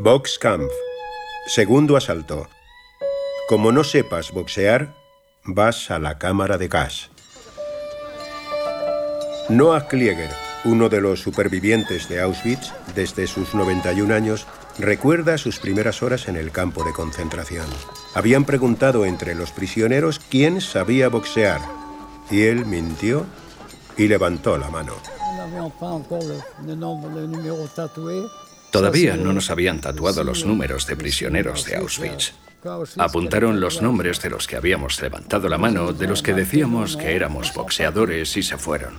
Boxkampf. Segundo asalto. Como no sepas boxear, vas a la cámara de gas. Noah Klieger, uno de los supervivientes de Auschwitz desde sus 91 años, recuerda sus primeras horas en el campo de concentración. Habían preguntado entre los prisioneros quién sabía boxear y él mintió y levantó la mano. Todavía no nos habían tatuado los números de prisioneros de Auschwitz. Apuntaron los nombres de los que habíamos levantado la mano, de los que decíamos que éramos boxeadores y se fueron.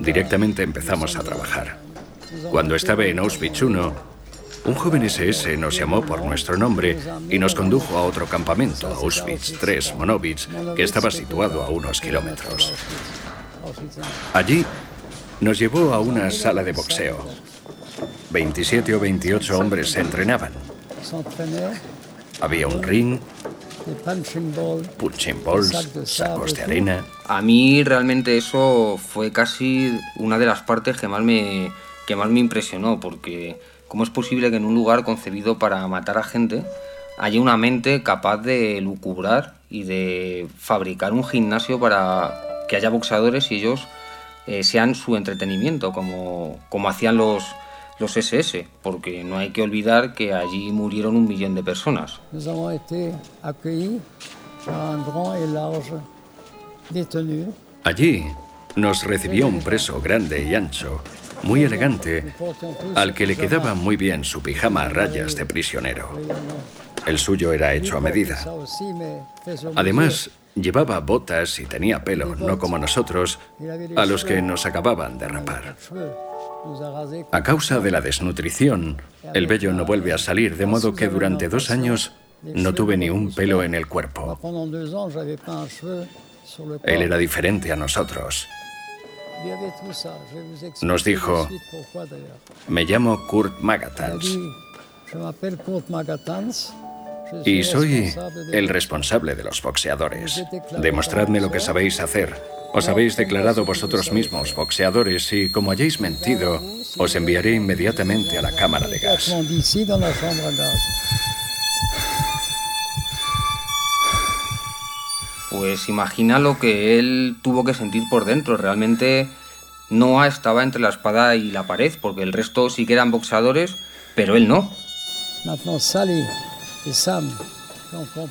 Directamente empezamos a trabajar. Cuando estaba en Auschwitz I, un joven SS nos llamó por nuestro nombre y nos condujo a otro campamento, Auschwitz III Monowitz, que estaba situado a unos kilómetros. Allí nos llevó a una sala de boxeo. 27 o 28 hombres se entrenaban. Había un ring, punching balls, sacos de arena. A mí realmente eso fue casi una de las partes que más me, que más me impresionó, porque ¿cómo es posible que en un lugar concebido para matar a gente haya una mente capaz de lucubrar y de fabricar un gimnasio para que haya boxeadores y ellos eh, sean su entretenimiento, como, como hacían los, los SS, porque no hay que olvidar que allí murieron un millón de personas. Allí nos recibió un preso grande y ancho, muy elegante, al que le quedaba muy bien su pijama a rayas de prisionero. El suyo era hecho a medida. Además, llevaba botas y tenía pelo, no como nosotros, a los que nos acababan de rapar. A causa de la desnutrición, el vello no vuelve a salir, de modo que durante dos años no tuve ni un pelo en el cuerpo. Él era diferente a nosotros. Nos dijo, me llamo Kurt Magatans y soy el responsable de los boxeadores. Demostradme lo que sabéis hacer. Os habéis declarado vosotros mismos boxeadores y, como hayáis mentido, os enviaré inmediatamente a la cámara de gas. Pues imagina lo que él tuvo que sentir por dentro. Realmente Noah estaba entre la espada y la pared, porque el resto sí que eran boxeadores, pero él no.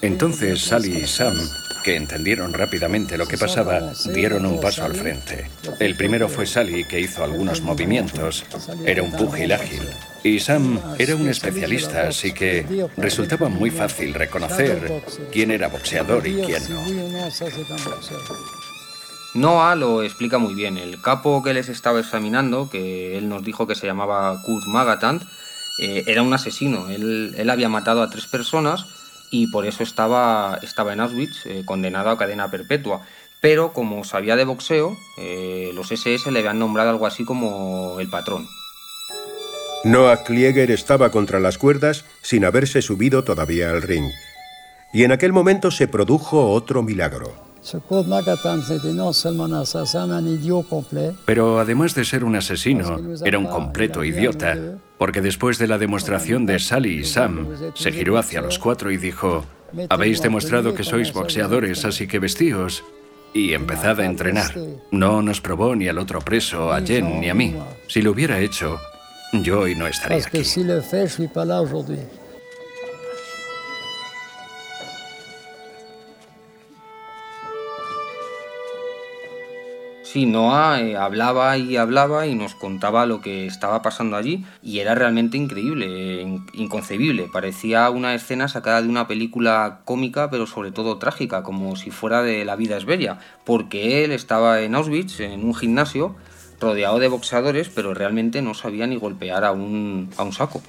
Entonces Sally y Sam, que entendieron rápidamente lo que pasaba, dieron un paso al frente. El primero fue Sally, que hizo algunos movimientos. Era un púgil ágil. Y Sam era un especialista, así que resultaba muy fácil reconocer quién era boxeador y quién no. Noah lo explica muy bien. El capo que les estaba examinando, que él nos dijo que se llamaba Kurt Magatant, eh, era un asesino. Él, él, había matado a tres personas y por eso estaba, estaba en Auschwitz, eh, condenado a cadena perpetua. Pero como sabía de boxeo, eh, los SS le habían nombrado algo así como el patrón. Noah Klieger estaba contra las cuerdas sin haberse subido todavía al ring. Y en aquel momento se produjo otro milagro. Pero además de ser un asesino, era un completo idiota, porque después de la demostración de Sally y Sam, se giró hacia los cuatro y dijo, habéis demostrado que sois boxeadores, así que vestíos y empezad a entrenar. No nos probó ni al otro preso, a Jen ni a mí. Si lo hubiera hecho, yo hoy no estaría aquí. Sí, Noah eh, hablaba y hablaba y nos contaba lo que estaba pasando allí y era realmente increíble, inconcebible. Parecía una escena sacada de una película cómica, pero sobre todo trágica, como si fuera de La vida es bella, porque él estaba en Auschwitz, en un gimnasio, rodeado de boxeadores, pero realmente no sabía ni golpear a un, a un saco.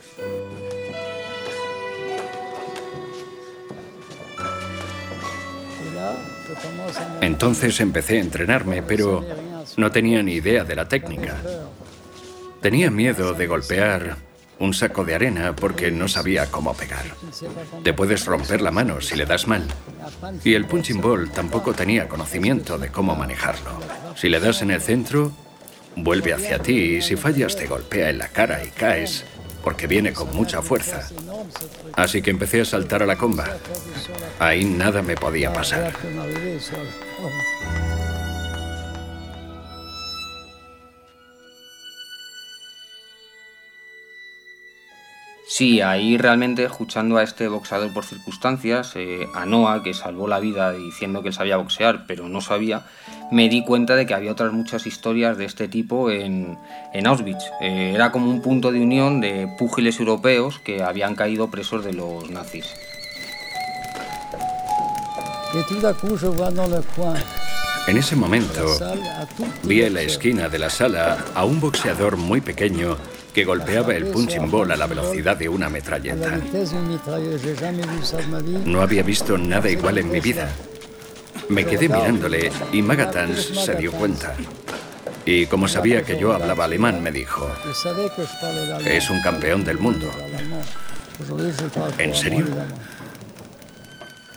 Entonces empecé a entrenarme, pero no tenía ni idea de la técnica. Tenía miedo de golpear un saco de arena porque no sabía cómo pegar. Te puedes romper la mano si le das mal. Y el punching ball tampoco tenía conocimiento de cómo manejarlo. Si le das en el centro, vuelve hacia ti y si fallas te golpea en la cara y caes. Porque viene con mucha fuerza. Así que empecé a saltar a la comba. Ahí nada me podía pasar. Sí, ahí realmente escuchando a este boxeador por circunstancias, eh, a Noah, que salvó la vida diciendo que él sabía boxear, pero no sabía, me di cuenta de que había otras muchas historias de este tipo en, Auschwitz. Eh, era como un punto de unión de púgiles europeos que habían caído presos de los nazis. En ese momento vi en la esquina de la sala a un boxeador muy pequeño que golpeaba el punching ball a la velocidad de una metralleta. No había visto nada igual en mi vida. Me quedé mirándole y Magatans se dio cuenta. Y como sabía que yo hablaba alemán, me dijo, es un campeón del mundo. ¿En serio?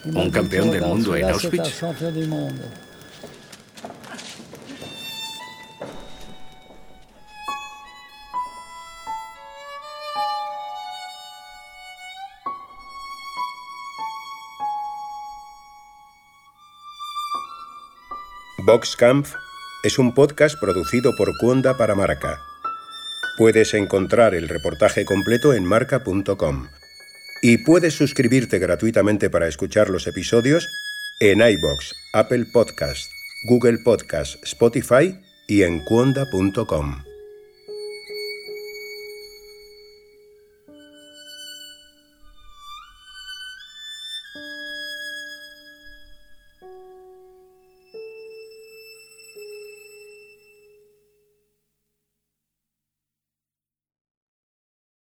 ¿Un campeón del mundo en Auschwitz? Boxcamp es un podcast producido por Cuonda para Marca. Puedes encontrar el reportaje completo en marca.com y puedes suscribirte gratuitamente para escuchar los episodios en iBox, Apple Podcast, Google Podcast, Spotify y en cuonda.com.